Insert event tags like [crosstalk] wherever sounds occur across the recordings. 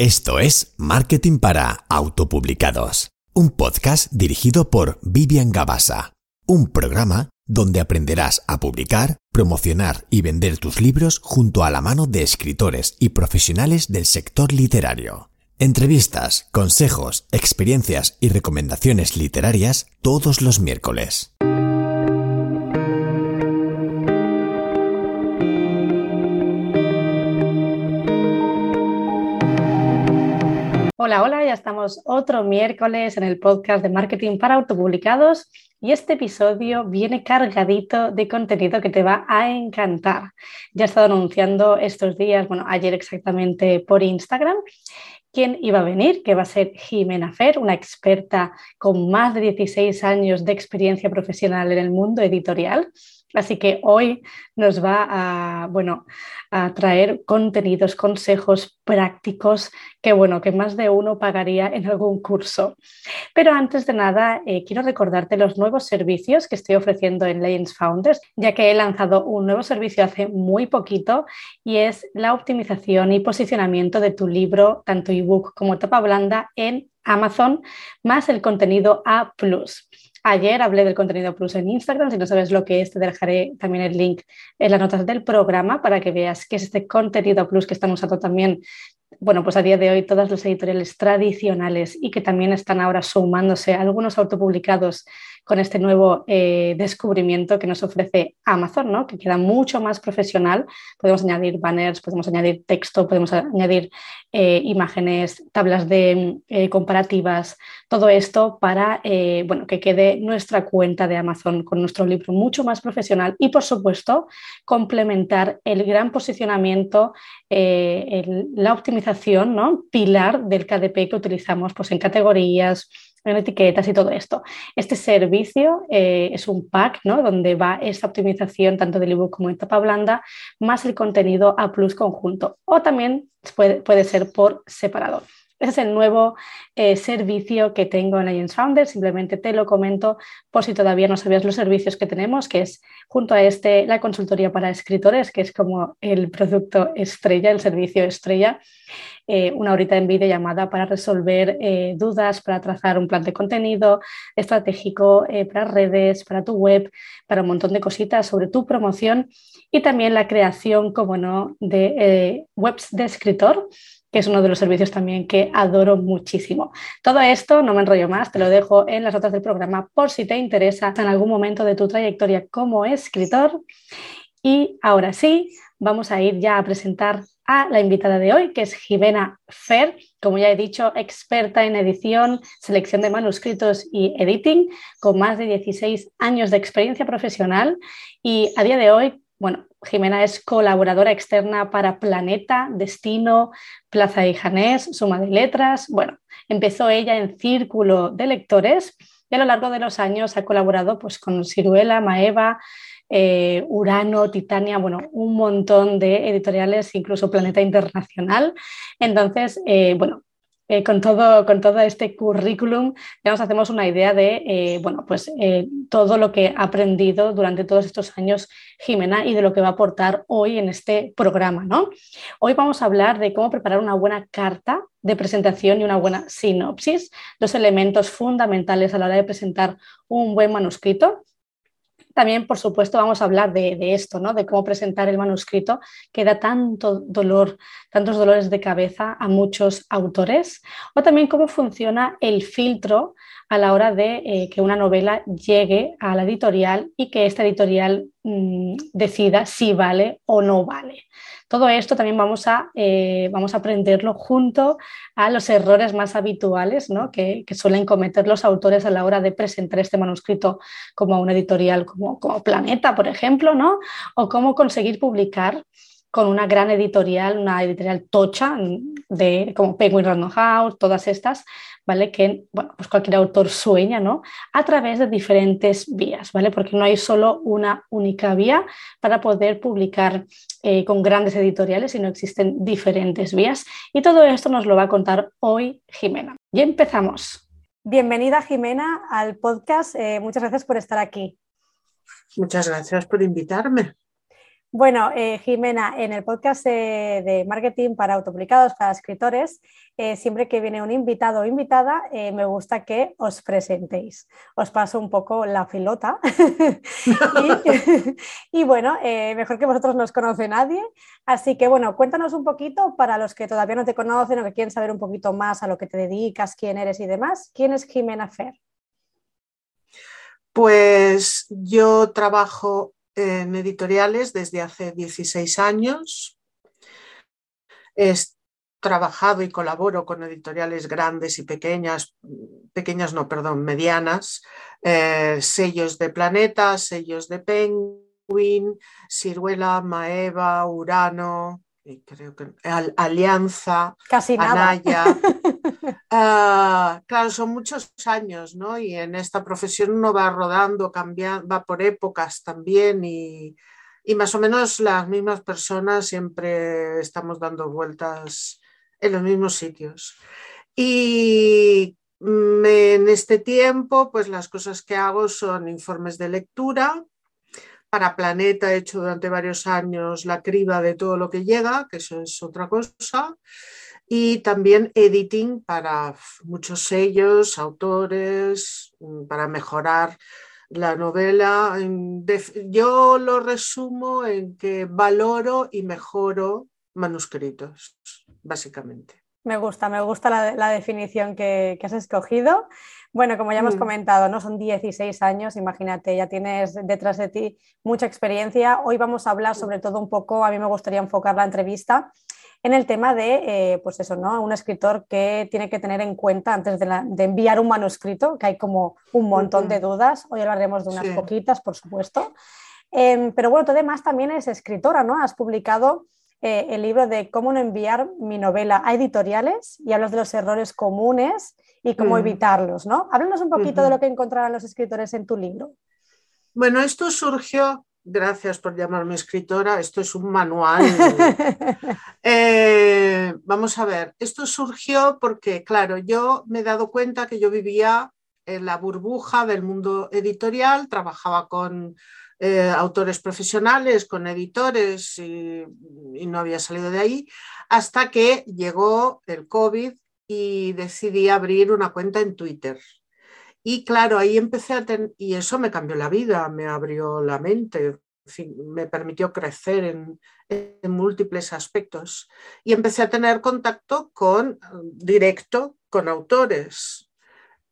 Esto es Marketing para Autopublicados, un podcast dirigido por Vivian Gabasa, un programa donde aprenderás a publicar, promocionar y vender tus libros junto a la mano de escritores y profesionales del sector literario. Entrevistas, consejos, experiencias y recomendaciones literarias todos los miércoles. Hola, hola, ya estamos otro miércoles en el podcast de marketing para autopublicados y este episodio viene cargadito de contenido que te va a encantar. Ya he estado anunciando estos días, bueno, ayer exactamente por Instagram, quién iba a venir, que va a ser Jimena Fer, una experta con más de 16 años de experiencia profesional en el mundo editorial Así que hoy nos va a, bueno, a traer contenidos, consejos prácticos que, bueno, que más de uno pagaría en algún curso. Pero antes de nada, eh, quiero recordarte los nuevos servicios que estoy ofreciendo en Legends Founders, ya que he lanzado un nuevo servicio hace muy poquito y es la optimización y posicionamiento de tu libro, tanto ebook como tapa blanda, en Amazon, más el contenido A. Ayer hablé del contenido plus en Instagram. Si no sabes lo que es, te dejaré también el link en las notas del programa para que veas qué es este contenido plus que están usando también, bueno, pues a día de hoy todas las editoriales tradicionales y que también están ahora sumándose algunos autopublicados con este nuevo eh, descubrimiento que nos ofrece Amazon, ¿no? que queda mucho más profesional. Podemos añadir banners, podemos añadir texto, podemos añadir eh, imágenes, tablas de eh, comparativas, todo esto para bueno, que quede nuestra cuenta de Amazon con nuestro libro mucho más profesional y, por supuesto, complementar el gran posicionamiento, la optimización, ¿no? pilar del KDP que utilizamos pues, en categorías, en etiquetas y todo esto. Este servicio eh, es un pack ¿no? donde va esta optimización tanto del ebook como en tapa blanda, más el contenido A plus conjunto. O también puede, puede ser por separado. Es el nuevo eh, servicio que tengo en Agents Founder. Simplemente te lo comento por si todavía no sabías los servicios que tenemos, que es junto a este la consultoría para escritores, que es como el producto estrella, el servicio estrella. Eh, una horita en videollamada para resolver eh, dudas, para trazar un plan de contenido estratégico para redes, para tu web, para un montón de cositas sobre tu promoción y también la creación, como no, de webs de escritor que es uno de los servicios también que adoro muchísimo. Todo esto, no me enrollo más, te lo dejo en las notas del programa por si te interesa en algún momento de tu trayectoria como escritor. Y ahora sí, vamos a ir ya a presentar a la invitada de hoy, que es Jimena Fer, como ya he dicho, experta en edición, selección de manuscritos y editing, con más de 16 años de experiencia profesional y a día de hoy, bueno, Jimena es colaboradora externa para Planeta, Destino, Plaza y Janés, Suma de Letras. Bueno, empezó ella en Círculo de Lectores y a lo largo de los años ha colaborado pues, con Ciruela, Maeva, eh, Urano, Titania, bueno, un montón de editoriales, incluso Planeta Internacional. Entonces, eh, bueno, eh, con, todo, con todo este currículum ya nos hacemos una idea de eh, bueno, pues, eh, todo lo que ha aprendido durante todos estos años Jimena y de lo que va a aportar hoy en este programa. ¿no? Hoy vamos a hablar de cómo preparar una buena carta de presentación y una buena sinopsis, dos elementos fundamentales a la hora de presentar un buen manuscrito también, por supuesto, vamos a hablar de, esto, ¿no? de cómo presentar el manuscrito que da tanto dolor, tantos dolores de cabeza a muchos autores, o también cómo funciona el filtro a la hora de eh, que una novela llegue a la editorial y que esta editorial mm, decida si vale o no vale. Todo esto también vamos a, eh, vamos a aprenderlo junto a los errores más habituales que, suelen cometer los autores a la hora de presentar este manuscrito como a una editorial como, como Planeta, por ejemplo, ¿no? o cómo conseguir publicar con una gran editorial, una editorial tocha de, como Penguin Random House, todas estas, ¿vale? Que bueno, pues cualquier autor sueña, ¿no? A través de diferentes vías, ¿vale? Porque no hay solo una única vía para poder publicar eh, con grandes editoriales, sino existen diferentes vías. Y todo esto nos lo va a contar hoy Jimena. Y empezamos. Bienvenida Jimena al podcast. Eh, muchas gracias por estar aquí. Muchas gracias por invitarme. Bueno, eh, Jimena, en el podcast de marketing para autopublicados, para escritores, eh, siempre que viene un invitado o invitada, eh, me gusta que os presentéis. Os paso un poco la filota. [laughs] [laughs] y, bueno, mejor que vosotros no os conoce nadie. Así que bueno, cuéntanos un poquito para los que todavía no te conocen o que quieren saber un poquito más a lo que te dedicas, quién eres y demás. ¿Quién es Jimena Fer? Pues yo trabajo en editoriales desde hace 16 años. He trabajado y colaboro con editoriales grandes y pequeñas, pequeñas no, perdón, medianas, eh, sellos de Planeta, sellos de Penguin, Ciruela, Maeva, Urano, creo que Alianza, Casi Anaya. [laughs] [laughs] Ah, claro, son muchos años, ¿no? Y en esta profesión uno va rodando, cambiando, va por épocas también y, más o menos las mismas personas siempre estamos dando vueltas en los mismos sitios. Y en este tiempo, pues las cosas que hago son informes de lectura. Para Planeta he hecho durante varios años la criba de todo lo que llega, que eso es otra cosa y también editing para muchos sellos, autores, mm, para mejorar la novela. Yo lo resumo en que valoro y mejoro manuscritos, básicamente. Me gusta, me gusta la, definición que, has escogido. Bueno, como ya hemos mm. comentado, ¿no? son 16 años, imagínate, ya tienes detrás de ti mucha experiencia. Hoy vamos a hablar sobre todo un poco, a mí me gustaría enfocar la entrevista en el tema de, eh, pues eso, ¿no? Un escritor que tiene que tener en cuenta antes de, enviar un manuscrito, que hay como un montón de dudas. Hoy hablaremos de unas poquitas, por supuesto. Em, pero bueno, tú además también eres escritora, ¿no? Has publicado eh, el libro de cómo no enviar mi novela a editoriales y hablas de los errores comunes y cómo mm. evitarlos, ¿no? Háblanos un poquito de lo que encontrarán los escritores en tu libro. Bueno, esto surgió Gracias por llamarme escritora. Esto es un manual. [laughs] Eh, vamos a ver, esto surgió porque, claro, yo me he dado cuenta que yo vivía en la burbuja del mundo editorial, trabajaba con eh, autores profesionales, con editores y, no había salido de ahí, hasta que llegó el COVID y decidí abrir una cuenta en Twitter. Y claro, ahí empecé a tener, y eso me cambió la vida, me abrió la mente, me permitió crecer en, múltiples aspectos. Y empecé a tener contacto con, directo con autores.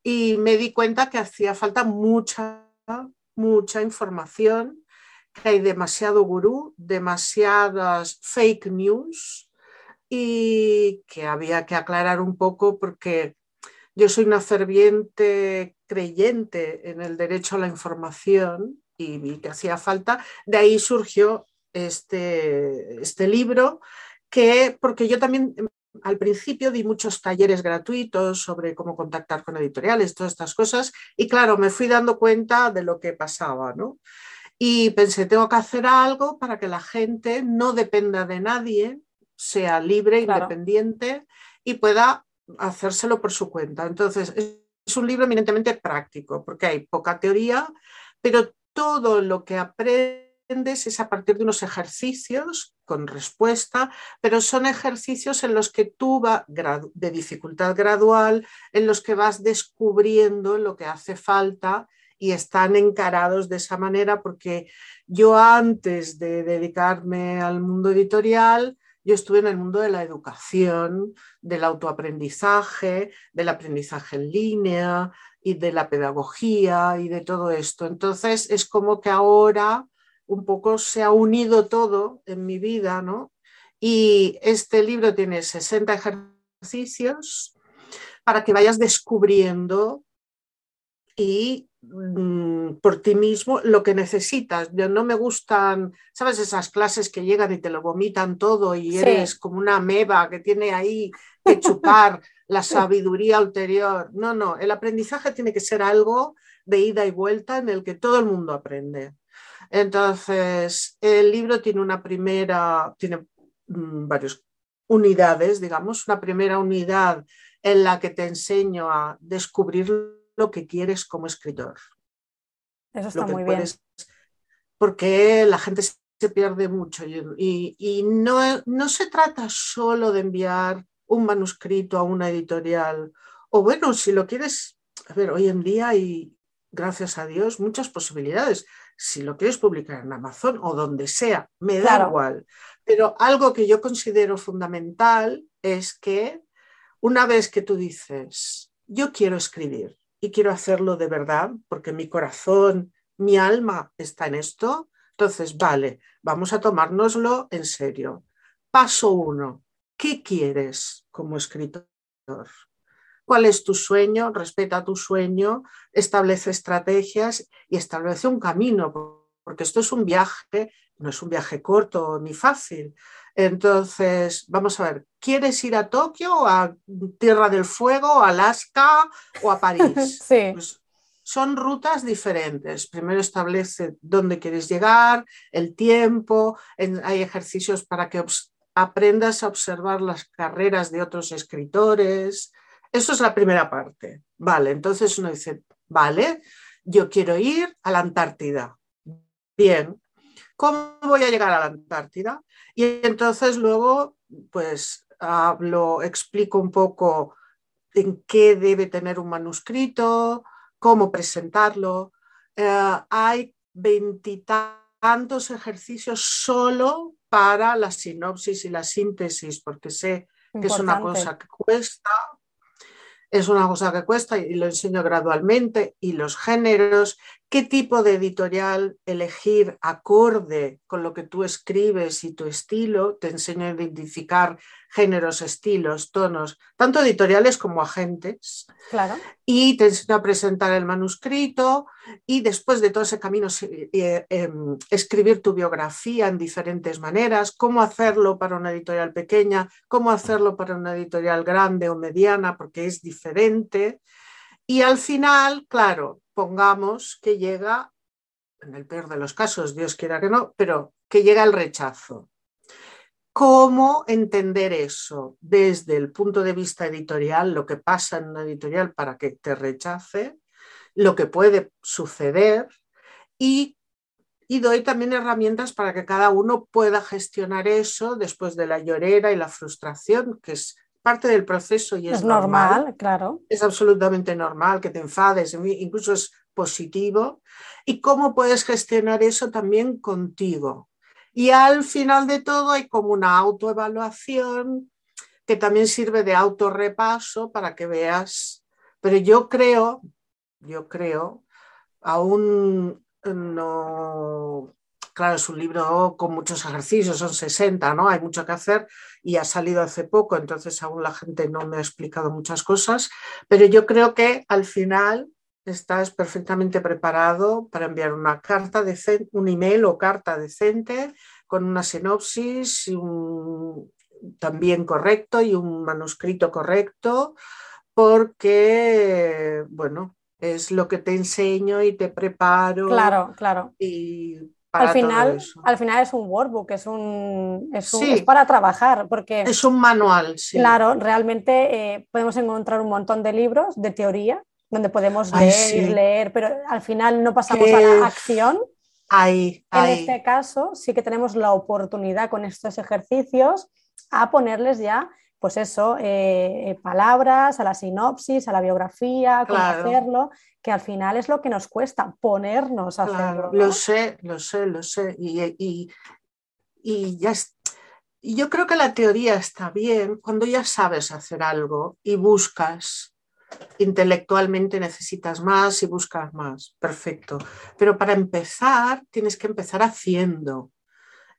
Y me di cuenta que hacía falta mucha, mucha información, que hay demasiado gurú, demasiadas fake news y que había que aclarar un poco porque yo soy una ferviente creyente en el derecho a la información y vi que hacía falta. De ahí surgió este, este libro que, porque yo también em, al principio di muchos talleres gratuitos sobre cómo contactar con editoriales, todas estas cosas, y claro, me fui dando cuenta de lo que pasaba, ¿no? Y pensé, tengo que hacer algo para que la gente no dependa de nadie, sea libre, independiente y pueda hacérselo por su cuenta. Entonces, es un libro eminentemente práctico, porque hay poca teoría, pero todo lo que aprendes es a partir de unos ejercicios con respuesta, pero son ejercicios en los que tú vas de dificultad gradual, en los que vas descubriendo lo que hace falta y están encarados de esa manera porque yo antes de dedicarme al mundo editorial, yo estuve en el mundo de la educación, del autoaprendizaje, del aprendizaje en línea y de la pedagogía y de todo esto. Entonces es como que ahora un poco se ha unido todo en mi vida, ¿no? Y este libro tiene 60 ejercicios para que vayas descubriendo y por ti mismo lo que necesitas. Yo no me gustan, ¿sabes? Esas clases que llegan y te lo vomitan todo y eres como una meba que tiene ahí que chupar [laughs] la sabiduría ulterior. No, no, el aprendizaje tiene que ser algo de ida y vuelta en el que todo el mundo aprende. Entonces, el libro tiene una primera, tiene mm, varias unidades, digamos, una primera unidad en la que te enseño a descubrir lo que quieres como escritor. Eso está muy bien. Porque la gente se pierde mucho y, no, no se trata solo de enviar un manuscrito a una editorial o bueno, si lo quieres, a ver, hoy en día hay, gracias a Dios, muchas posibilidades. Si lo quieres publicar en Amazon o donde sea, me da igual. Pero algo que yo considero fundamental es que una vez que tú dices, yo quiero escribir quiero hacerlo de verdad, porque mi corazón, mi alma está en esto, entonces, vale, vamos a tomárnoslo en serio. Paso uno, ¿qué quieres como escritor? ¿Cuál es tu sueño? Respeta tu sueño, establece estrategias y establece un camino, porque esto es un viaje, no es un viaje corto ni fácil. Entonces, vamos a ver, ¿quieres ir a Tokio a Tierra del Fuego, a Alaska o a París? [laughs] Sí. Pues son rutas diferentes. Primero establece dónde quieres llegar, el tiempo, hay ejercicios para que aprendas a observar las carreras de otros escritores. Eso es la primera parte. Vale, entonces uno dice, vale, yo quiero ir a la Antártida. Bien, ¿cómo voy a llegar a la Antártida? Y entonces luego, pues, hablo, explico un poco en qué debe tener un manuscrito, cómo presentarlo. Eh, hay veintitantos ejercicios solo para la sinopsis y la síntesis, porque sé que es una cosa que cuesta, es una cosa que cuesta y lo enseño gradualmente, y los géneros, qué tipo de editorial elegir acorde con lo que tú escribes y tu estilo, te enseño a identificar géneros, estilos, tonos, tanto editoriales como agentes. Claro. Y te enseño a presentar el manuscrito y después de todo ese camino eh, em, escribir tu biografía en diferentes maneras, cómo hacerlo para una editorial pequeña, cómo hacerlo para una editorial grande o mediana, porque es diferente. Y al final, claro, pongamos que llega, en el peor de los casos, Dios quiera que no, pero que llega el rechazo. ¿Cómo entender eso desde el punto de vista editorial, lo que pasa en una editorial para que te rechace, lo que puede suceder y, y doy también herramientas para que cada uno pueda gestionar eso después de la llorera y la frustración, que es parte del proceso y es, normal, claro. Es absolutamente normal que te enfades, incluso es positivo. Y cómo puedes gestionar eso también contigo. Y al final de todo hay como una autoevaluación que también sirve de autorrepaso para que veas. Pero yo creo, yo creo, aún no, Claro, es un libro con muchos ejercicios, son 60, ¿no? Hay mucho que hacer y ha salido hace poco, entonces aún la gente no me ha explicado muchas cosas, pero yo creo que al final estás perfectamente preparado para enviar una carta decente, un email o carta decente con una sinopsis también correcto y un manuscrito correcto, porque, bueno, es lo que te enseño y te preparo. Claro, claro. Y al final, al final es un workbook, es un, es, para trabajar, porque es un manual. Sí. Claro, realmente eh, podemos encontrar un montón de libros de teoría donde podemos leer, leer, pero al final no pasamos a la acción. Ahí, en este caso, sí que tenemos la oportunidad con estos ejercicios a ponerles ya pues eso, eh, palabras, a la sinopsis, a la biografía, cómo hacerlo, que al final es lo que nos cuesta ponernos a hacerlo. Lo sé, lo sé, lo sé. Y, y, ya y yo creo que la teoría está bien cuando ya sabes hacer algo y buscas. Intelectualmente necesitas más y buscas más. Perfecto. Pero para empezar, tienes que empezar haciendo.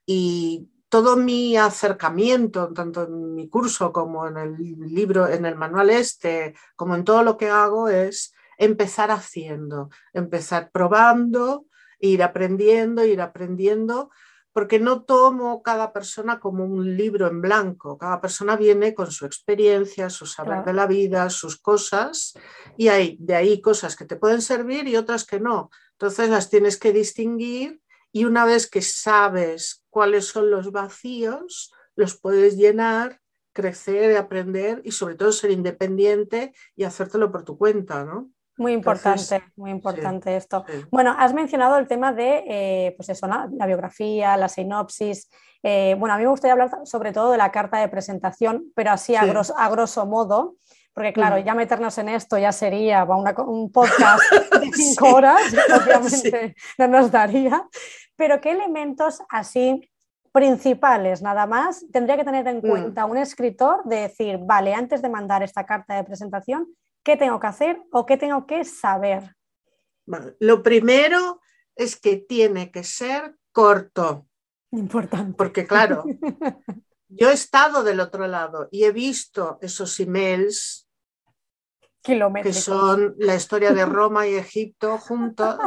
Y todo mi acercamiento, tanto en mi curso como en el libro, en el manual este, como en todo lo que hago, es empezar haciendo, empezar probando, ir aprendiendo, ir aprendiendo, porque no tomo cada persona como un libro en blanco, cada persona viene con su experiencia, su saber de la vida, sus cosas, y hay de ahí cosas que te pueden servir y otras que no. Entonces las tienes que distinguir y una vez que sabes cuáles son los vacíos, los puedes llenar, crecer, aprender y sobre todo ser independiente y hacértelo por tu cuenta, ¿no? Muy importante, muy importante esto. Bueno, has mencionado el tema de, eh, pues eso, la biografía, la sinopsis. Eh, bueno, a mí me gustaría hablar sobre todo de la carta de presentación, pero así a, grosso, modo, porque claro, ya meternos en esto ya sería un podcast de [laughs] cinco horas, [laughs] obviamente no nos daría. Pero ¿qué elementos así principales nada más tendría que tener en mm. cuenta un escritor de decir, vale, antes de mandar esta carta de presentación, ¿Qué tengo que hacer o qué tengo que saber? Lo primero es que tiene que ser corto. Importante. Porque claro, [laughs] yo he estado del otro lado y he visto esos emails que son la historia de Roma y Egipto juntos,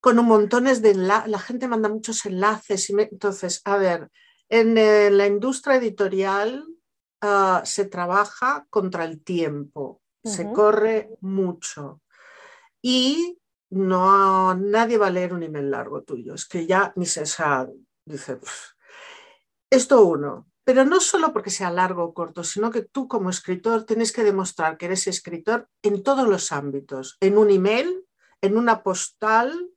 con un montones de enlaces, la gente manda muchos enlaces. Y Entonces, a ver, en eh, la industria editorial Ah, se trabaja contra el tiempo, se corre mucho. Y no nadie va a leer un email largo tuyo, es que ya ni se sabe, dice, esto uno, pero no solo porque sea largo o corto, sino que tú como escritor tienes que demostrar que eres escritor en todos los ámbitos, en un email, en una postal,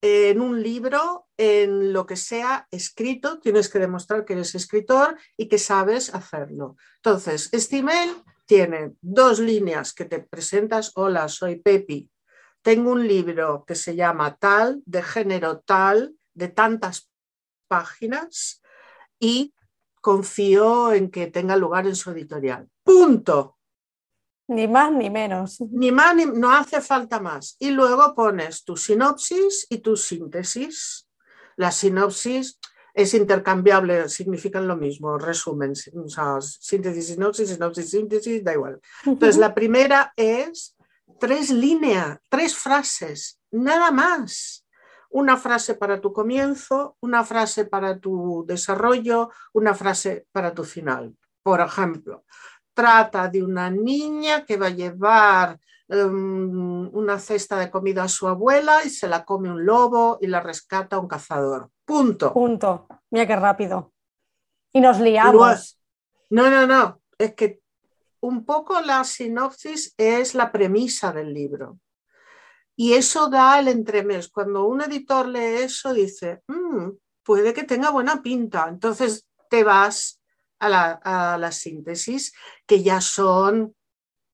en un libro, en lo que sea escrito, tienes que demostrar que eres escritor y que sabes hacerlo. Entonces, este email tiene dos líneas que te presentas. Hola, soy Pepi. Tengo un libro que se llama tal, de género tal, de tantas páginas y confío en que tenga lugar en su editorial. Punto. Ni más ni menos. Ni más ni no hace falta más. Y luego pones tu sinopsis y tu síntesis. La sinopsis es intercambiable, significan lo mismo, resumen, o sea, síntesis, sinopsis, sinopsis, síntesis, da igual. Entonces, la primera es tres líneas, tres frases, nada más. Una frase para tu comienzo, una frase para tu desarrollo, una frase para tu final. Por ejemplo, trata de una niña que va a llevar em, una cesta de comida a su abuela y se la come un lobo y la rescata un cazador. Punto. Punto. Mira qué rápido. Y nos liamos. no, no, no. Es que un poco la sinopsis es la premisa del libro. Y eso da el entremés. Cuando un editor lee eso, dice, mm, puede que tenga buena pinta. Entonces te vas a la, síntesis, que ya son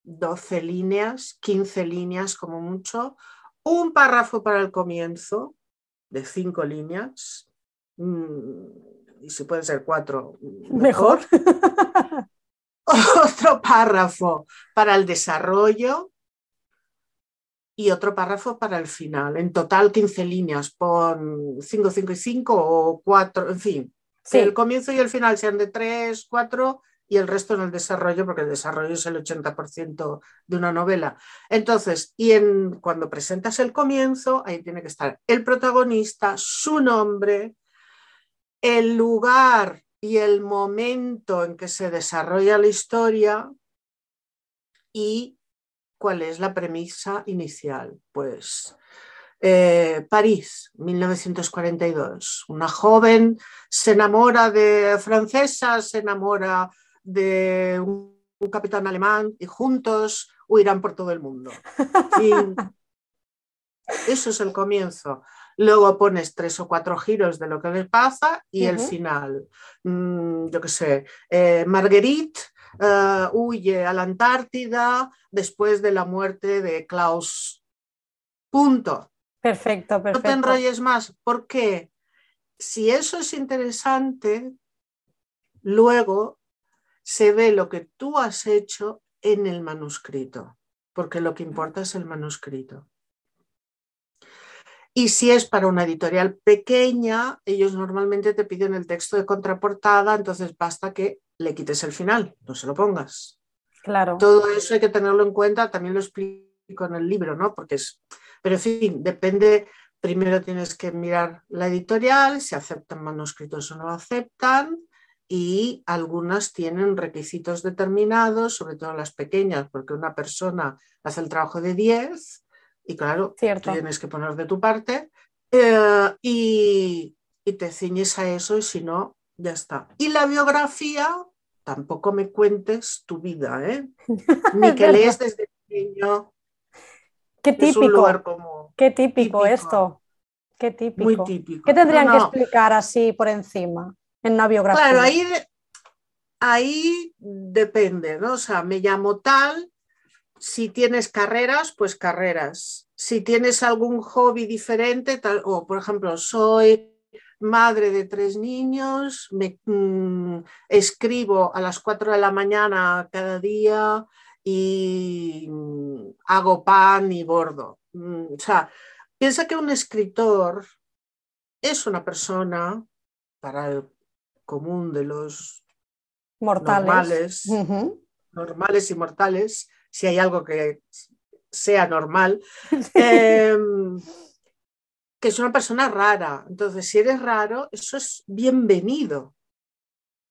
12 líneas, 15 líneas como mucho, un párrafo para el comienzo de 5 líneas, mm, y si puede ser cuatro, mejor. [laughs] otro párrafo para el desarrollo y otro párrafo para el final. En total 15 líneas, pon 5, 5 y 5 o 4, en fin, el comienzo y el final sean de 3, 4 y el resto en el desarrollo, porque el desarrollo es el 80% de una novela. Entonces, y en, cuando presentas el comienzo, ahí tiene que estar el protagonista, su nombre, el lugar y el momento en que se desarrolla la historia y cuál es la premisa inicial. Pues eh, París, 1942. Una joven se enamora de francesa, se enamora de un, capitán alemán y juntos huirán por todo el mundo. [laughs] eso es el comienzo. Luego pones tres o cuatro giros de lo que les pasa y el final. Mm, yo qué sé, eh, Marguerite eh, huye a la Antártida después de la muerte de Klaus. Punto. Perfecto, perfecto. No te enrolles más, porque si eso es interesante, luego se ve lo que tú has hecho en el manuscrito, porque lo que importa es el manuscrito. Y si es para una editorial pequeña, ellos normalmente te piden el texto de contraportada, entonces basta que le quites el final, no se lo pongas. Claro. Todo eso hay que tenerlo en cuenta, también lo explico en el libro, ¿no? Porque es pero en fin, depende, primero tienes que mirar la editorial, si aceptan manuscritos o no aceptan, y algunas tienen requisitos determinados, sobre todo las pequeñas, porque una persona hace el trabajo de 10 y claro, tienes que poner de tu parte eh, y, y, te ciñes a eso y si no, ya está. Y la biografía, tampoco me cuentes tu vida, ¿eh? [laughs] ni que lees desde pequeño, Qué típico. Qué típico, esto. Qué típico. Muy típico. ¿Qué tendrían que explicar así por encima en una biografía? Claro, ahí, ahí depende, ¿no? O sea, me llamo tal, si tienes carreras, pues carreras. Si tienes algún hobby diferente, tal, o por ejemplo, soy madre de tres niños, me mm, escribo a las cuatro de la mañana cada día y mm, hago pan y bordo. Mm, o sea, piensa que un escritor es una persona para el común de los mortales, normales, normales y mortales, si hay algo que sea normal. [laughs] Em, que es una persona rara. Entonces, si eres raro, eso es bienvenido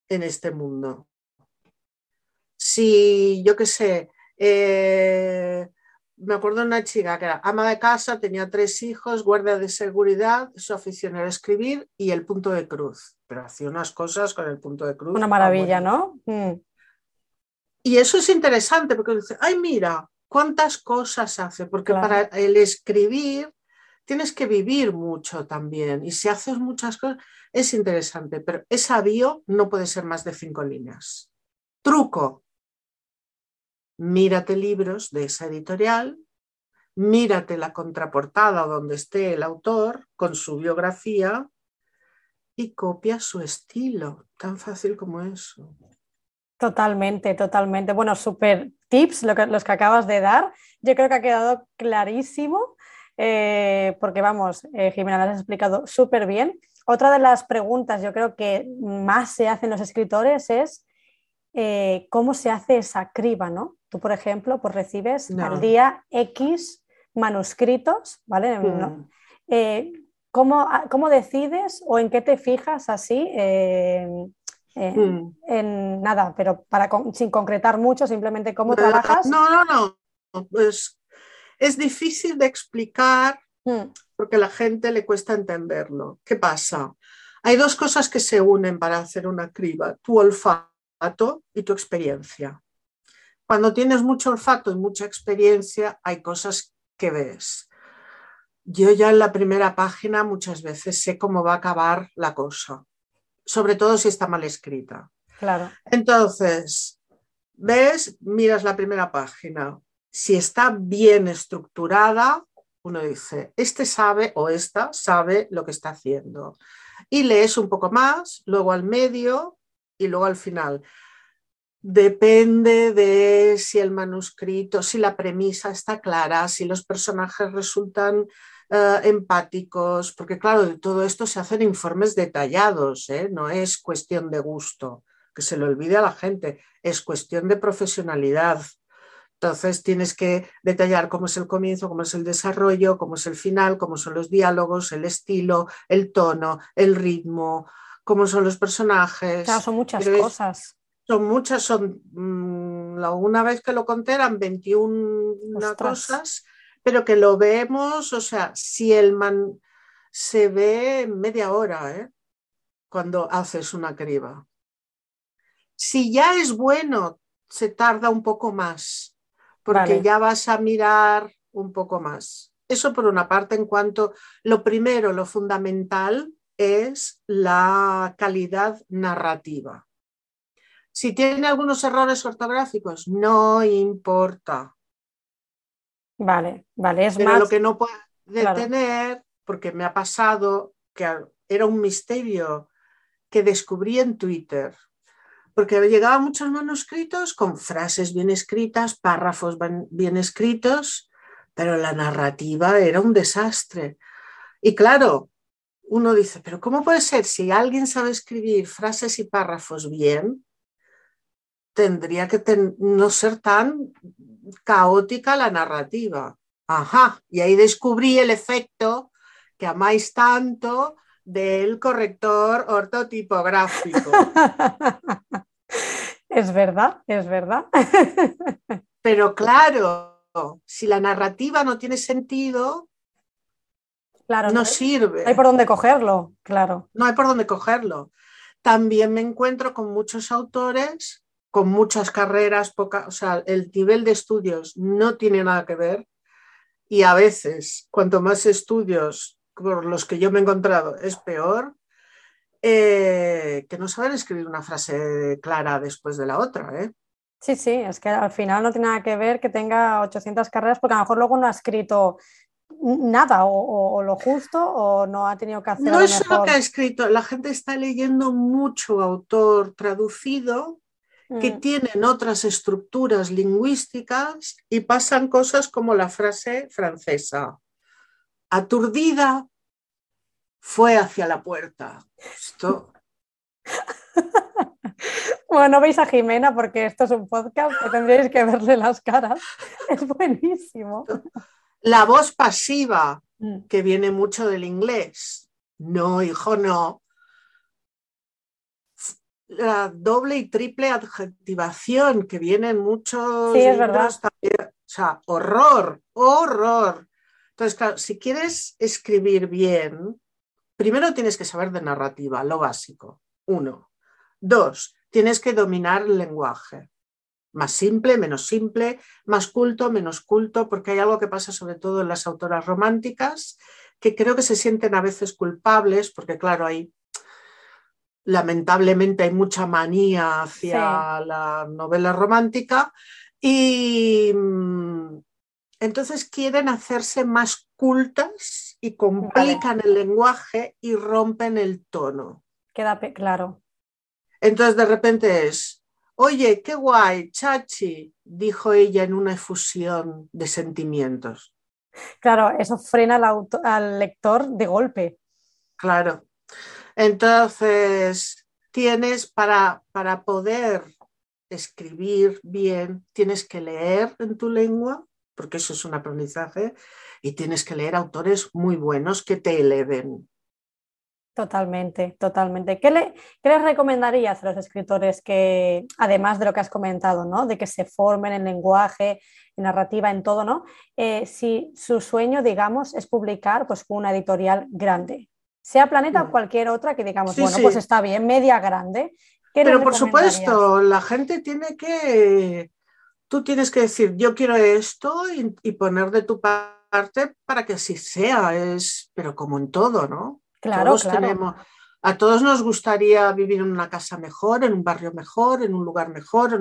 en este mundo. Si, yo qué sé, eh, me acuerdo de una chica que era ama de casa, tenía tres hijos, guardia de seguridad, su afición era escribir y el punto de cruz. Pero hacía unas cosas con el punto de cruz. Una maravilla, ¿no? Mm. Y eso es interesante porque dice, ay, mira, cuántas cosas hace, porque para el escribir tienes que vivir mucho también y si haces muchas cosas es interesante, pero esa bio no puede ser más de cinco líneas. Truco. Mírate libros de esa editorial, mírate la contraportada donde esté el autor con su biografía y copia su estilo, tan fácil como eso. Totalmente, totalmente. Bueno, súper tips lo que, los que acabas de dar. Yo creo que ha quedado clarísimo eh, porque vamos, eh, Jimena, lo has explicado súper bien. Otra de las preguntas yo creo que más se hacen los escritores es eh, cómo se hace esa criba, ¿no? Tú, por ejemplo, pues recibes al día X manuscritos, ¿vale? Mm. ¿Cómo, decides o en qué te fijas así? Mm. En nada, pero para, sin concretar mucho, simplemente cómo trabajas. No, no, no. Pues es difícil de explicar hmm. porque a la gente le cuesta entenderlo. ¿Qué pasa? Hay dos cosas que se unen para hacer una criba, tu olfato y tu experiencia. Cuando tienes mucho olfato y mucha experiencia, hay cosas que ves. Yo ya en la primera página muchas veces sé cómo va a acabar la cosa, sobre todo si está mal escrita. Claro. Entonces, ves, miras la primera página, si está bien estructurada, uno dice, este sabe o esta sabe lo que está haciendo. Y lees un poco más, luego al medio y luego al final. Depende de si el manuscrito, si la premisa está clara, si los personajes resultan eh, empáticos, porque claro, de todo esto se hacen informes detallados, ¿eh? no es cuestión de gusto, que se lo olvide a la gente, es cuestión de profesionalidad. Entonces tienes que detallar cómo es el comienzo, cómo es el desarrollo, cómo es el final, cómo son los diálogos, el estilo, el tono, el ritmo, cómo son los personajes. Claro, son muchas cosas. Son muchas, son mm, una vez que lo conté eran 21 cosas, pero que lo vemos, o sea, si el man se ve media hora, ¿eh? cuando haces una criba. Si ya es bueno, se tarda un poco más porque ya vas a mirar un poco más. Eso por una parte, en cuanto lo primero, lo fundamental es la calidad narrativa. Si tiene algunos errores ortográficos, no importa. Vale, vale, es Pero lo que no puede tener, porque me ha pasado que era un misterio que descubrí en Twitter porque llegaban muchos manuscritos con frases bien escritas, párrafos bien escritos, pero la narrativa era un desastre. Y claro, uno dice, pero ¿cómo puede ser? Si alguien sabe escribir frases y párrafos bien, tendría que no ser tan caótica la narrativa. Ajá, y ahí descubrí el efecto que amáis tanto del corrector ortotipográfico. [laughs] Es verdad, es verdad. [laughs] Pero claro, si la narrativa no tiene sentido, claro, no, sirve. No hay por dónde cogerlo, claro. No hay por dónde cogerlo. También me encuentro con muchos autores, con muchas carreras, poca, o sea, el nivel de estudios no tiene nada que ver y a veces, cuanto más estudios por los que yo me he encontrado, es peor, eh, que no saben escribir una frase clara después de la otra. ¿eh? Sí, sí, es que al final no tiene nada que ver que tenga 800 carreras porque a lo mejor luego no ha escrito nada o, lo justo o no ha tenido que hacer. No es lo que ha escrito, la gente está leyendo mucho autor traducido que mm. tienen otras estructuras lingüísticas y pasan cosas como la frase francesa. Aturdida, fue hacia la puerta. Esto... [laughs] Bueno, veis a Jimena porque esto es un podcast que tendréis que verle las caras. [laughs] Es buenísimo. La voz pasiva, mm. que viene mucho del inglés. No, hijo, no. La doble y triple adjetivación, que viene en muchos. Sí, es verdad. O sea, horror, horror. Entonces, claro, si quieres escribir bien, primero tienes que saber de narrativa, lo básico. Uno. Dos, tienes que dominar el lenguaje. Más simple, menos simple, más culto, menos culto, porque hay algo que pasa sobre todo en las autoras románticas, que creo que se sienten a veces culpables, porque claro, hay lamentablemente hay mucha manía hacia la novela romántica y mm, entonces quieren hacerse más cultas y complican el lenguaje y rompen el tono. Queda claro. Entonces de repente es, oye, qué guay, chachi, dijo ella en una efusión de sentimientos. Claro, eso frena al, lector de golpe. Claro. Entonces, tienes para, para poder escribir bien, tienes que leer en tu lengua, porque eso es un aprendizaje, y tienes que leer autores muy buenos que te eleven. Totalmente, totalmente. ¿Qué, le, les recomendarías a los escritores que, además de lo que has comentado, ¿no? de que se formen en lenguaje, en narrativa, en todo, ¿no? Eh, si su sueño, digamos, es publicar pues, una editorial grande, sea Planeta o cualquier otra que digamos, bueno, pues está bien, media grande. Pero por supuesto, la gente tiene que, tú tienes que decir, yo quiero esto y, y poner de tu parte para que así sea, es, pero como en todo, ¿no? Claro, Tenemos, a todos nos gustaría vivir en una casa mejor, en un barrio mejor, en un lugar mejor,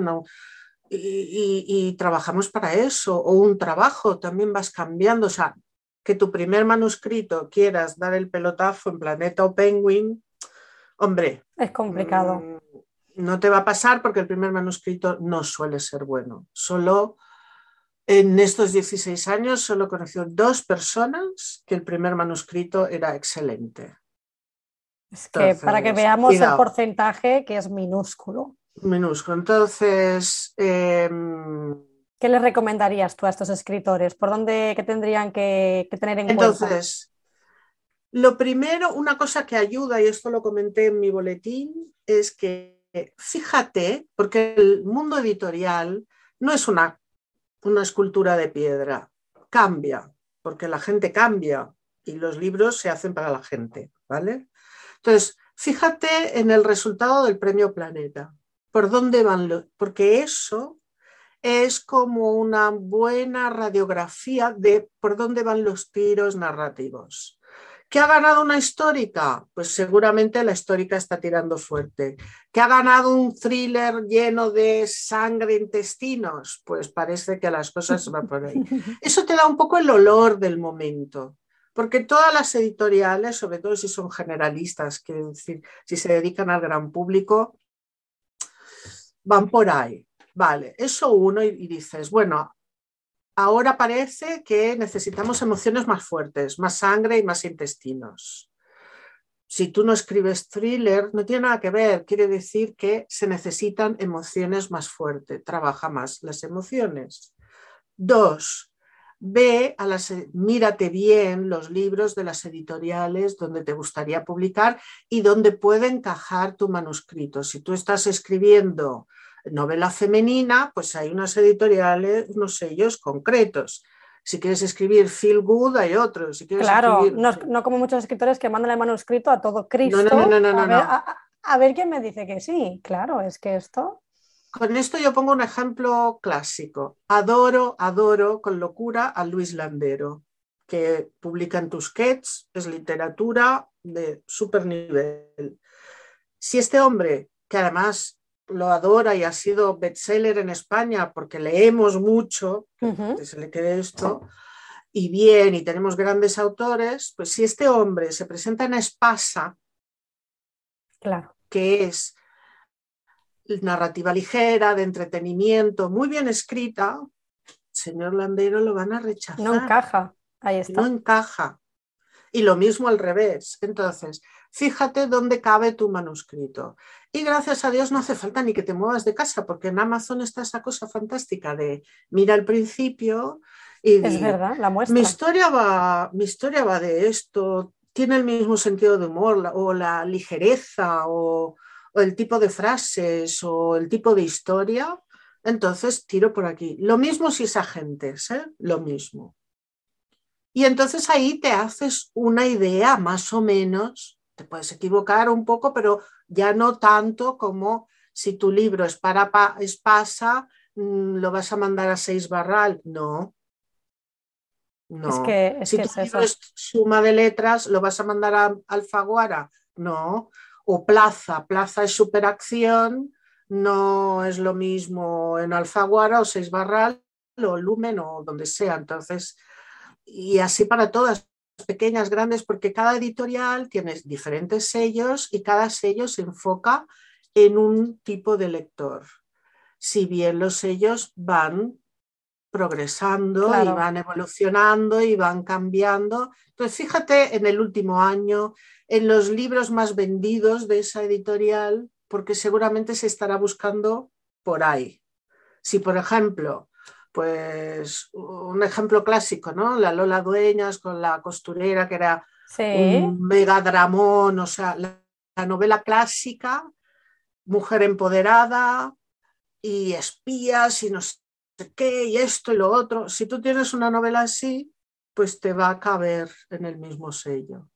y, trabajamos para eso. O un trabajo, también vas cambiando. O sea, que tu primer manuscrito quieras dar el pelotazo en Planeta o Penguin, hombre. Es complicado. Mm, no te va a pasar porque el primer manuscrito no suele ser bueno. Solo en estos 16 años solo conoció dos personas que el primer manuscrito era excelente. Es que para que veamos el porcentaje que es minúsculo. Minúsculo. Entonces, em, ¿qué les recomendarías tú a estos escritores? ¿Por dónde que tendrían que, tener en cuenta? Entonces, lo primero, una cosa que ayuda, y esto lo comenté en mi boletín, es que fíjate, porque el mundo editorial no es una una escultura de piedra. Cambia, porque la gente cambia y los libros se hacen para la gente, ¿vale? Entonces, fíjate en el resultado del premio Planeta. ¿Por dónde van los? Porque eso es como una buena radiografía de por dónde van los tiros narrativos. ¿Qué ha ganado una histórica? Pues seguramente la histórica está tirando fuerte. ¿Qué ha ganado un thriller lleno de sangre, intestinos? Pues parece que las cosas van por ahí. [laughs] Eso te da un poco el olor del momento, porque todas las editoriales, sobre todo si son generalistas, quiero decir, si se dedican al gran público, van por ahí. Vale, eso uno y dices, bueno, ahora parece que necesitamos emociones más fuertes, más sangre y más intestinos. Si tú no escribes thriller, no tiene nada que ver, quiere decir que se necesitan emociones más fuertes, trabaja más las emociones. Dos, ve a las, mírate bien los libros de las editoriales donde te gustaría publicar y donde puede encajar tu manuscrito. Si tú estás escribiendo novela femenina, pues hay unas editoriales, unos sellos concretos. Si quieres escribir feel good, hay otros. Si claro, no, como muchos escritores que mandan el manuscrito a todo Cristo. No, no, no, no, a, ver, a, ver quién me dice que sí. Claro, es que esto. con esto yo pongo un ejemplo clásico. Adoro, adoro con locura a Luis Landero, que publica en Tusquets, es literatura de super nivel. Si este hombre, que además lo adora y ha sido bestseller en España porque leemos mucho, que se le quede esto, y bien, y tenemos grandes autores, pues si este hombre se presenta en Espasa, claro. que es narrativa ligera, de entretenimiento, muy bien escrita, señor Landero lo van a rechazar. No encaja, ahí está. No encaja. Y lo mismo al revés. Entonces, fíjate dónde cabe tu manuscrito. Y gracias a Dios no hace falta ni que te muevas de casa, porque en Amazon está esa cosa fantástica de mira al principio y es verdad, la muestra. Mi historia va, mi historia va de esto, tiene el mismo sentido de humor o la ligereza o, el tipo de frases o el tipo de historia. Entonces tiro por aquí. Lo mismo si es agentes, ¿eh? lo mismo. Y entonces ahí te haces una idea más o menos, te puedes equivocar un poco, pero ya no tanto como si tu libro es para Espasa, mm, lo vas a mandar a seis barral. No. No. Es que, si tu libro es suma de letras, ¿lo vas a mandar a Alfaguara? No. O Plaza, Plaza es superacción, no es lo mismo en Alfaguara o seis barral o Lumen o donde sea. Entonces, y así para todas, pequeñas, grandes, porque cada editorial tiene diferentes sellos y cada sello se enfoca en un tipo de lector. Si bien los sellos van progresando y van evolucionando y van cambiando. Entonces, fíjate en el último año, en los libros más vendidos de esa editorial, porque seguramente se estará buscando por ahí. Si, por ejemplo, pues un ejemplo clásico, ¿no? La Lola Dueñas con la costurera, que era un megadramón, o sea, la, novela clásica, mujer empoderada y espías y no sé qué, y esto y lo otro. Si tú tienes una novela así, pues te va a caber en el mismo sello.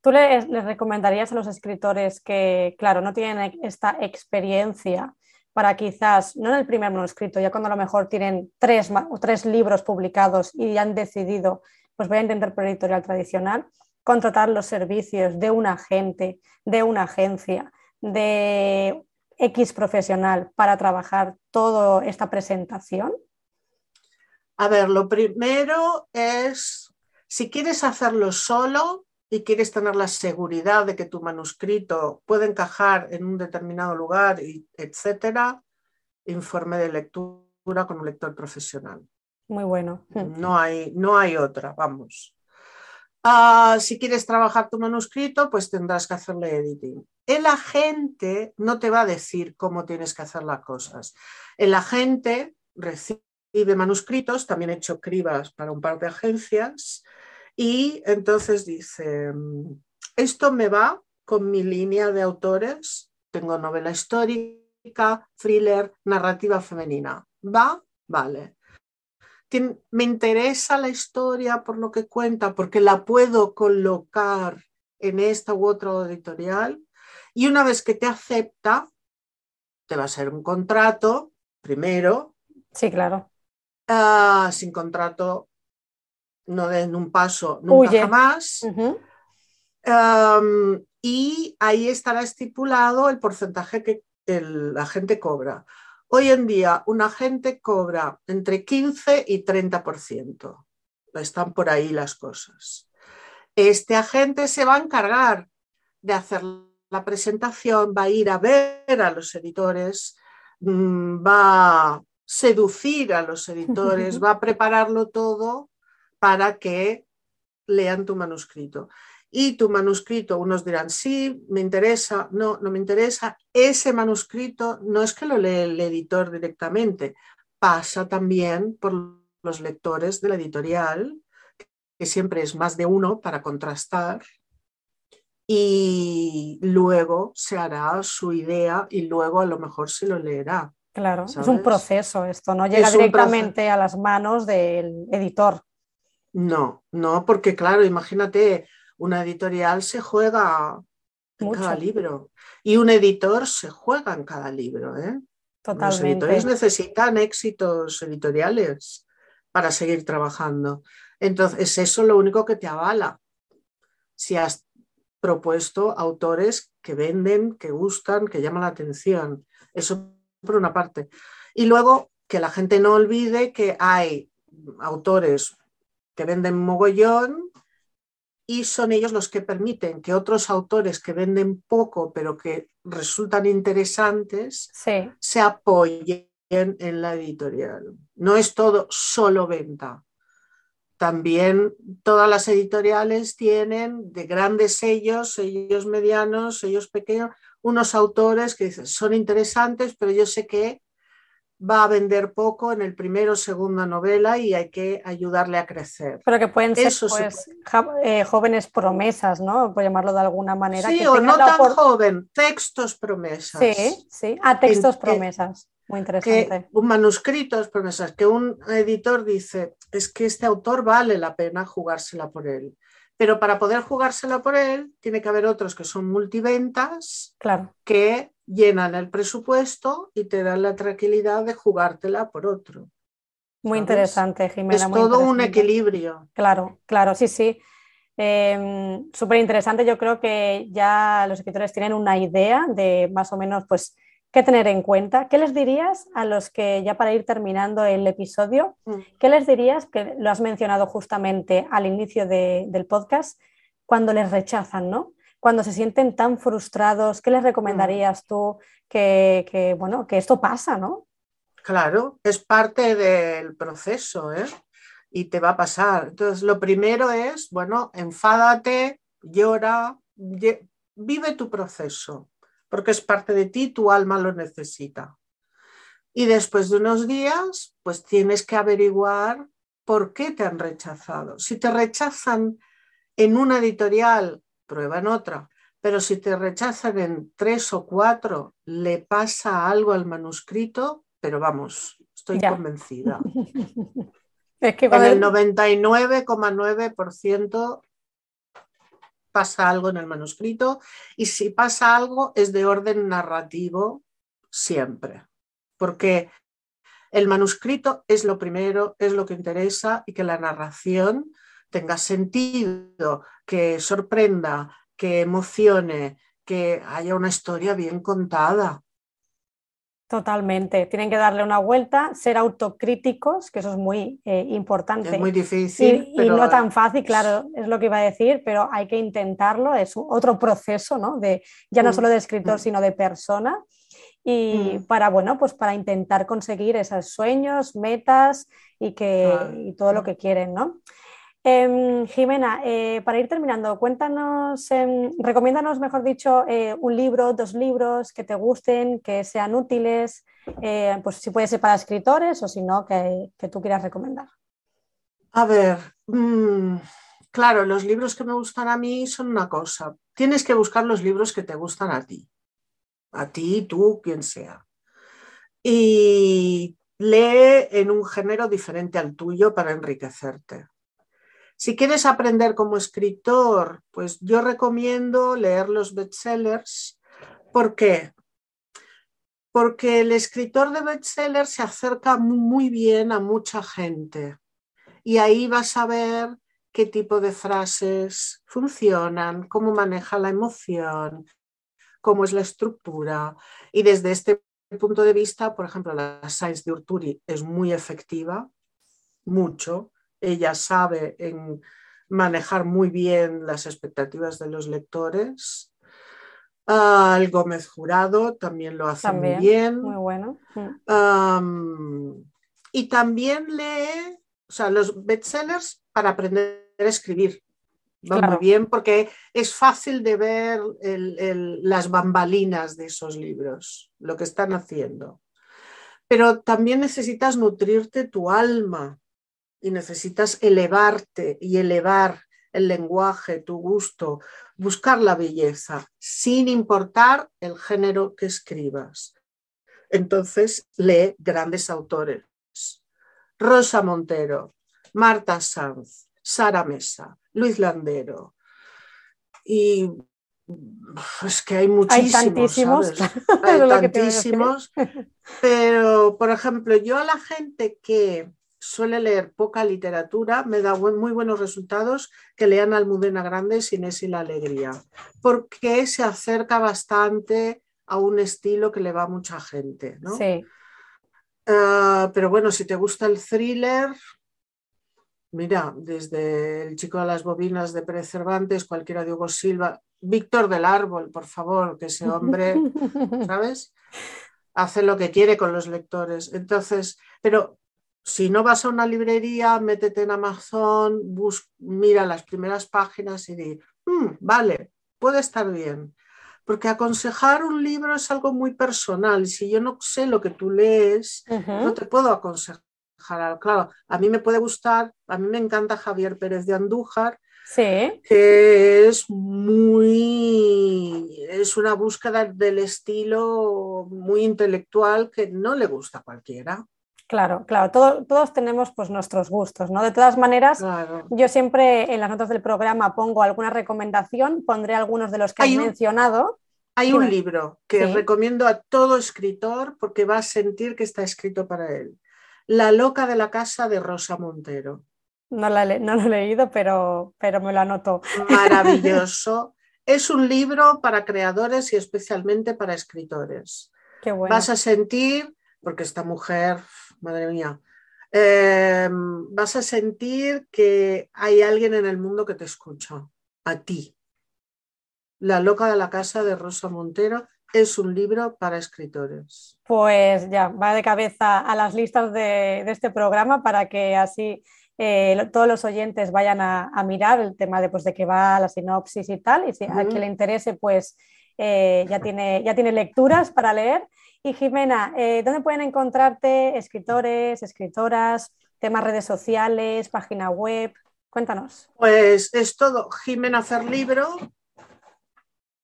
¿Tú les, les recomendarías a los escritores que, claro, no tienen esta experiencia para quizás, no en el primer manuscrito, ya cuando a lo mejor tienen tres, tres libros publicados y han decidido, pues voy a intentar por editorial tradicional, contratar los servicios de un agente, de una agencia, de X profesional para trabajar toda esta presentación? A ver, lo primero es, si quieres hacerlo solo, y quieres tener la seguridad de que tu manuscrito puede encajar en un determinado lugar, etcétera, informe de lectura con un lector profesional. Muy bueno. No hay, no hay otra, vamos. Ah, si quieres trabajar tu manuscrito, pues tendrás que hacerle editing. El agente no te va a decir cómo tienes que hacer las cosas. El agente recibe manuscritos, también he hecho cribas para un par de agencias, y entonces dice, esto me va con mi línea de autores, tengo novela histórica, thriller, narrativa femenina. ¿Va? Vale. Me interesa la historia por lo que cuenta, porque la puedo colocar en esta u otra editorial. Y una vez que te acepta, te va a ser un contrato, primero. Sí, claro. Ah, sin contrato no den un paso nunca jamás. y ahí estará estipulado el porcentaje que el agente cobra. Hoy en día un agente cobra entre 15 y 30%. Están por ahí las cosas. Este agente se va a encargar de hacer la presentación, va a ir a ver a los editores, mm, va a seducir a los [laughs] editores, va a prepararlo todo para que lean tu manuscrito. Y tu manuscrito, unos dirán, sí, me interesa, no, no me interesa. Ese manuscrito no es que lo lee el editor directamente, pasa también por los lectores de la editorial, que siempre es más de uno para contrastar, y luego se hará su idea y luego a lo mejor se lo leerá. Claro, es un proceso esto, no llega directamente a las manos del editor. No, no, porque claro, imagínate, una editorial se juega en cada libro y un editor se juega en cada libro. ¿eh? Los editores necesitan éxitos editoriales para seguir trabajando. Entonces, es eso lo único que te avala. Si has propuesto autores que venden, que gustan, que llaman la atención. Eso por una parte. Y luego que la gente no olvide que hay autores que venden mogollón y son ellos los que permiten que otros autores que venden poco pero que resultan interesantes se apoyen en la editorial. No es todo solo venta. También todas las editoriales tienen de grandes sellos, sellos medianos, sellos pequeños, unos autores que son interesantes, pero yo sé que va a vender poco en el primero o segunda novela y hay que ayudarle a crecer. Pero que pueden ser pues, eh, jóvenes promesas, ¿no? Por llamarlo de alguna manera. Sí, o no tan joven, textos promesas. Sí, sí, a textos promesas. Muy interesante. un manuscrito es promesas, que un editor dice, es que este autor vale la pena jugársela por él. Pero para poder jugársela por él, tiene que haber otros que son multiventas, claro. que llenan el presupuesto y te dan la tranquilidad de jugártela por otro. Muy interesante, Jimena. Es todo un equilibrio. Claro, claro, sí, sí. Em, súper interesante. Yo creo que ya los escritores tienen una idea de más o menos, pues, qué tener en cuenta. ¿Qué les dirías a los que, ya para ir terminando el episodio, mm. qué les dirías, que lo has mencionado justamente al inicio del podcast, cuando les rechazan, ¿no? Cuando se sienten tan frustrados, ¿qué les recomendarías mm. tú que, bueno, que esto pasa, ¿no? Claro, es parte del proceso, ¿eh? Y te va a pasar. Entonces, lo primero es, bueno, enfádate, llora, vive tu proceso porque es parte de ti, tu alma lo necesita. Y después de unos días, pues tienes que averiguar por qué te han rechazado. Si te rechazan en una editorial, prueba en otra. Pero si te rechazan en tres o cuatro, le pasa algo al manuscrito, pero vamos, estoy convencida. [laughs] es que con el 99,9% pasa algo en el manuscrito y si pasa algo es de orden narrativo siempre, porque el manuscrito es lo primero, es lo que interesa y que la narración tenga sentido, que sorprenda, que emocione, que haya una historia bien contada. Totalmente, tienen que darle una vuelta, ser autocríticos, que eso es muy eh, importante. Es muy difícil. Y, no tan fácil, claro, es lo que iba a decir, pero hay que intentarlo, es otro proceso, ¿no? De, ya no mm, solo de escritor, mm. sino de persona. Y mm. para, bueno, pues para intentar conseguir esos sueños, metas y, que, y todo lo que quieren, ¿no? Em, Jimena, eh, para ir terminando, cuéntanos, eh, recomiéndanos, mejor dicho, eh, un libro, dos libros que te gusten, que sean útiles, eh, pues si puede ser para escritores o si no, que, tú quieras recomendar. A ver, mm, claro, los libros que me gustan a mí son una cosa. Tienes que buscar los libros que te gustan a ti, a ti, tú, quien sea. Y lee en un género diferente al tuyo para enriquecerte. Si quieres aprender como escritor, pues yo recomiendo leer los bestsellers. ¿Por qué? Porque el escritor de bestsellers se acerca muy bien a mucha gente y ahí vas a ver qué tipo de frases funcionan, cómo maneja la emoción, cómo es la estructura. Y desde este punto de vista, por ejemplo, la Science de Urturi es muy efectiva, mucho, ella sabe en manejar muy bien las expectativas de los lectores. Ah, el Gómez Jurado también lo hace muy bien. Muy bueno. Mm. y también lee, o sea, los bestsellers para aprender a escribir. Va muy bien porque es fácil de ver las bambalinas de esos libros, lo que están haciendo. Pero también necesitas nutrirte tu alma y necesitas elevarte y elevar el lenguaje, tu gusto, buscar la belleza, sin importar el género que escribas. Entonces lee grandes autores. Rosa Montero, Marta Sanz, Sara Mesa, Luis Landero y Es que hay muchísimos. Hay tantísimos. Hay [laughs] tantísimos. Pero, por ejemplo, yo a la gente que suele leer poca literatura, me da muy buenos resultados que lean Almudena Grande, Inés y la Alegría, porque se acerca bastante a un estilo que le va a mucha gente. ¿no? Sí. Ah, pero bueno, si te gusta el thriller, mira, desde El chico de las bobinas de Pérez Cervantes, cualquiera de Hugo Silva, Víctor del Árbol, por favor, que ese hombre, [laughs] ¿sabes? Hace lo que quiere con los lectores. Entonces, pero si no vas a una librería, métete en Amazon, mira las primeras páginas y di, mm, vale, puede estar bien. Porque aconsejar un libro es algo muy personal. Si yo no sé lo que tú lees, no te puedo aconsejar. Claro, a mí me puede gustar, a mí me encanta Javier Pérez de Andújar, sí. que es muy, es una búsqueda del estilo muy intelectual que no le gusta a cualquiera. Claro, claro, todos tenemos pues nuestros gustos, ¿no? De todas maneras, yo siempre en las notas del programa pongo alguna recomendación, pondré algunos de los que he mencionado. Hay un libro que recomiendo a todo escritor porque va a sentir que está escrito para él. La loca de la casa de Rosa Montero. No, lo he leído, pero, pero me lo anoto. Maravilloso. [laughs] es un libro para creadores y especialmente para escritores. Qué bueno. Vas a sentir, porque esta mujer madre mía, em, vas a sentir que hay alguien en el mundo que te escucha, a ti. La loca de la casa de Rosa Montero es un libro para escritores. Pues ya, va de cabeza a las listas de, este programa para que así eh, todos los oyentes vayan a, mirar el tema de, pues, de que va la sinopsis y tal, y si a quien le interese, pues eh, ya, tiene, ya tiene lecturas para leer. Y Jimena, eh, ¿dónde pueden encontrarte escritores, escritoras, temas redes sociales, página web? Cuéntanos. Pues es todo Jimena Hacer Libro,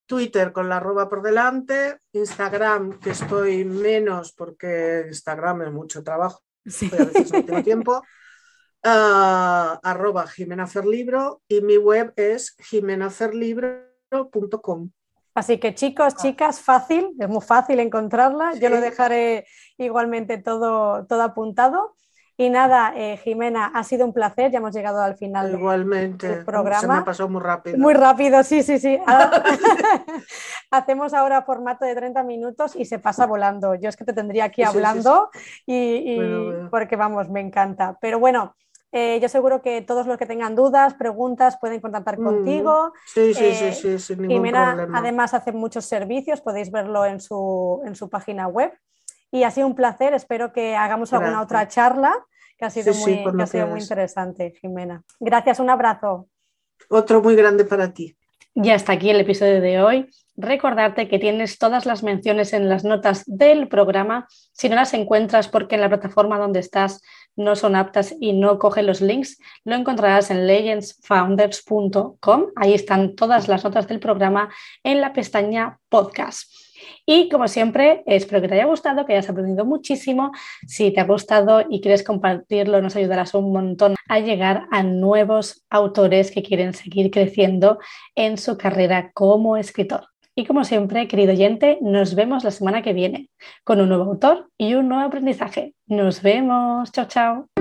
Twitter con la arroba por delante, Instagram, que estoy menos porque Instagram es mucho trabajo, a veces no tengo tiempo, uh, arroba Jimena Hacer Libro y mi web es jimenacerlibro.com. Así que chicos, chicas, fácil, es muy fácil encontrarla. Yo lo dejaré igualmente todo, todo apuntado. Y nada, eh, Jimena, ha sido un placer, ya hemos llegado al final Igualmente, del programa. Se me pasado muy rápido. Muy rápido, sí, sí, sí. [laughs] Hacemos ahora formato de 30 minutos y se pasa volando. Yo es que te tendría aquí hablando y, porque vamos, me encanta. Pero bueno, eh, yo seguro que todos los que tengan dudas, preguntas, pueden contactar contigo. Sí, sí, sí, eh, sí, sin ningún Jimena, además hace muchos servicios, podéis verlo en su, en su página web. Y ha sido un placer, espero que hagamos alguna otra charla, que ha sido, muy, que ha sido muy interesante, Jimena. Gracias, un abrazo. Otro muy grande para ti. Ya está aquí el episodio de hoy. Recordarte que tienes todas las menciones en las notas del programa. Si no las encuentras porque en la plataforma donde estás no son aptas y no cogen los links, lo encontrarás en legendsfounders.com. Ahí están todas las notas del programa en la pestaña podcast. Y como siempre, espero que te haya gustado, que hayas aprendido muchísimo. Si te ha gustado y quieres compartirlo, nos ayudarás un montón a llegar a nuevos autores que quieren seguir creciendo en su carrera como escritor. Y como siempre, querido oyente, nos vemos la semana que viene con un nuevo autor y un nuevo aprendizaje. Nos vemos. Chao, chao.